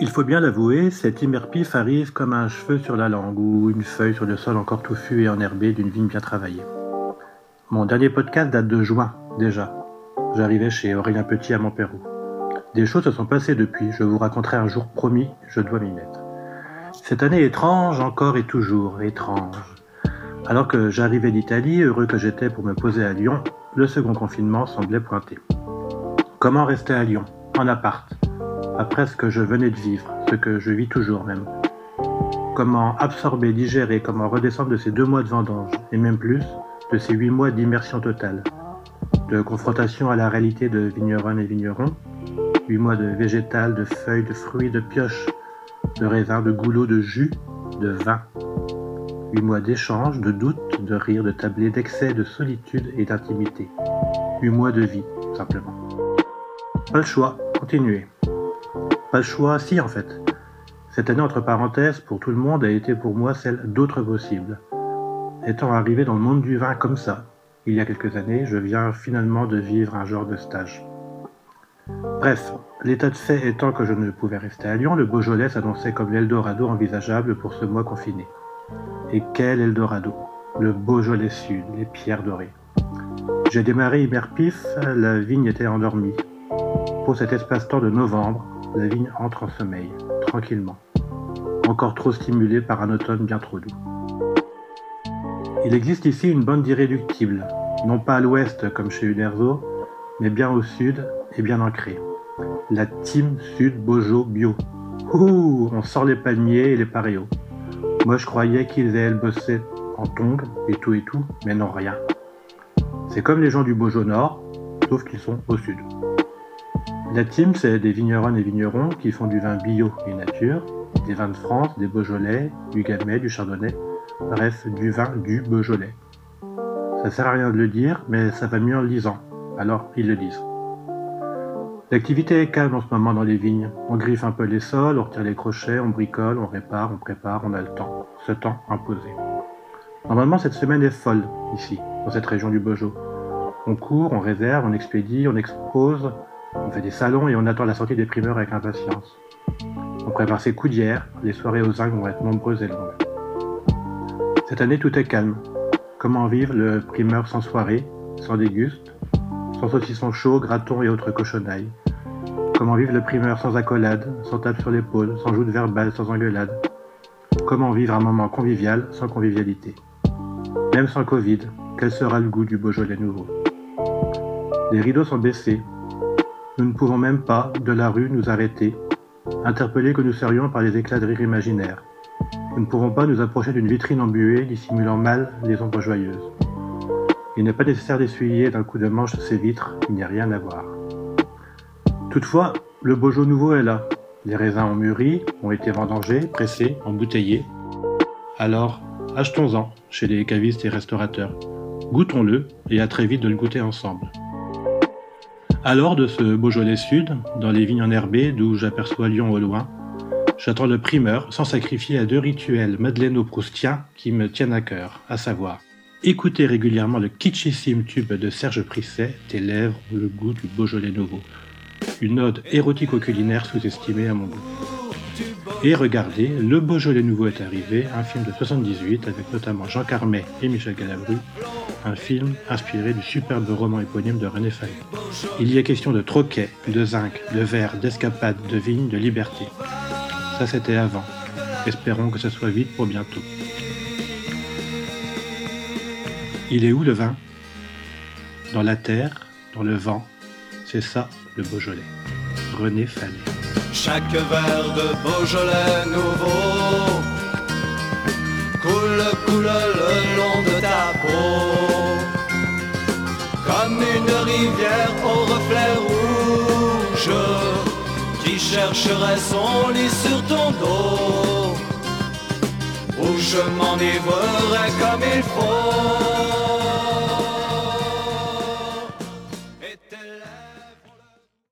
Il faut bien l'avouer, cet Imerpif arrive comme un cheveu sur la langue ou une feuille sur le sol encore touffu et enherbé d'une vigne bien travaillée. Mon dernier podcast date de juin, déjà. J'arrivais chez Aurélien Petit à Montpérou. Des choses se sont passées depuis, je vous raconterai un jour promis, je dois m'y mettre. Cette année étrange, encore et toujours étrange. Alors que j'arrivais d'Italie, heureux que j'étais pour me poser à Lyon, le second confinement semblait pointer. Comment rester à Lyon, en appart, après ce que je venais de vivre, ce que je vis toujours même. Comment absorber, digérer, comment redescendre de ces deux mois de vendange, et même plus, de ces huit mois d'immersion totale, de confrontation à la réalité de vigneronnes et vignerons, huit mois de végétal, de feuilles, de fruits, de pioches, de raisins, de goulots, de jus, de vin. Huit mois d'échanges, de doutes, de rires, de tablés, d'excès, de solitude et d'intimité. Huit mois de vie, simplement. Pas le choix, continuez. Pas le choix, si en fait. Cette année entre parenthèses, pour tout le monde, a été pour moi celle d'autres possibles. Étant arrivé dans le monde du vin comme ça, il y a quelques années, je viens finalement de vivre un genre de stage. Bref, l'état de fait étant que je ne pouvais rester à Lyon, le Beaujolais s'annonçait comme l'Eldorado envisageable pour ce mois confiné. Et quel Eldorado? Le Beaujolais Sud, les pierres dorées. J'ai démarré Imerpif, la vigne était endormie. Pour cet espace-temps de novembre, la vigne entre en sommeil, tranquillement, encore trop stimulée par un automne bien trop doux. Il existe ici une bande d'irréductibles, non pas à l'ouest comme chez Uderzo, mais bien au sud et bien ancrée. La Team Sud Bojo Bio. Ouh, on sort les palmiers et les paréos. Moi je croyais qu'ils elles bossaient en tongs et tout et tout, mais non rien. C'est comme les gens du Bojo Nord, sauf qu'ils sont au sud. La team, c'est des vigneronnes et vignerons qui font du vin bio et nature, des vins de France, des Beaujolais, du Gamay, du Chardonnay, bref, du vin du Beaujolais. Ça sert à rien de le dire, mais ça va mieux en le lisant, alors ils le disent. L'activité est calme en ce moment dans les vignes. On griffe un peu les sols, on retire les crochets, on bricole, on répare, on prépare, on a le temps. Ce temps imposé. Normalement, cette semaine est folle, ici, dans cette région du Beaujolais. On court, on réserve, on expédie, on expose, on fait des salons et on attend la sortie des primeurs avec impatience. On prépare ses coudières, les soirées aux zinc vont être nombreuses et longues. Cette année, tout est calme. Comment vivre le primeur sans soirée, sans déguste, sans saucisson chaud, graton et autres cochonnailles? Comment vivre le primeur sans accolade, sans tape sur l'épaule, sans joute verbale, sans engueulade? Comment vivre un moment convivial sans convivialité? Même sans Covid, quel sera le goût du Beaujolais nouveau? Les rideaux sont baissés, nous ne pouvons même pas, de la rue, nous arrêter, interpellés que nous serions par les éclats de rire imaginaires. Nous ne pouvons pas nous approcher d'une vitrine embuée dissimulant mal les ombres joyeuses. Il n'est pas nécessaire d'essuyer d'un coup de manche ces vitres, il n'y a rien à voir. Toutefois, le Beaujolais nouveau est là. Les raisins ont mûri, ont été vendangés, pressés, embouteillés. Alors, achetons-en chez les cavistes et restaurateurs. Goûtons-le et à très vite de le goûter ensemble. Alors, de ce Beaujolais sud, dans les vignes enherbées d'où j'aperçois Lyon au loin, j'attends le primeur sans sacrifier à deux rituels madeleino-proustiens qui me tiennent à cœur, à savoir écouter régulièrement le kitschissime tube de Serge Prisset, Tes lèvres ont le goût du Beaujolais nouveau, une ode érotico-culinaire sous-estimée à mon goût. Et regardez, Le Beaujolais nouveau est arrivé, un film de 78 avec notamment Jean Carmet et Michel Galabru, un film inspiré du superbe roman éponyme de René Fallon. Il y a question de troquet, de zinc, de verre, d'escapade, de vigne, de liberté. Ça c'était avant. Espérons que ce soit vite pour bientôt. Il est où le vin? Dans la terre, dans le vent. C'est ça le Beaujolais. René Fallon. Chaque verre de Beaujolais nouveau coule, coule le long de ta peau. Comme une rivière au reflet rouge qui chercherait son lit sur ton dos. Où je m'enivrerai comme il faut.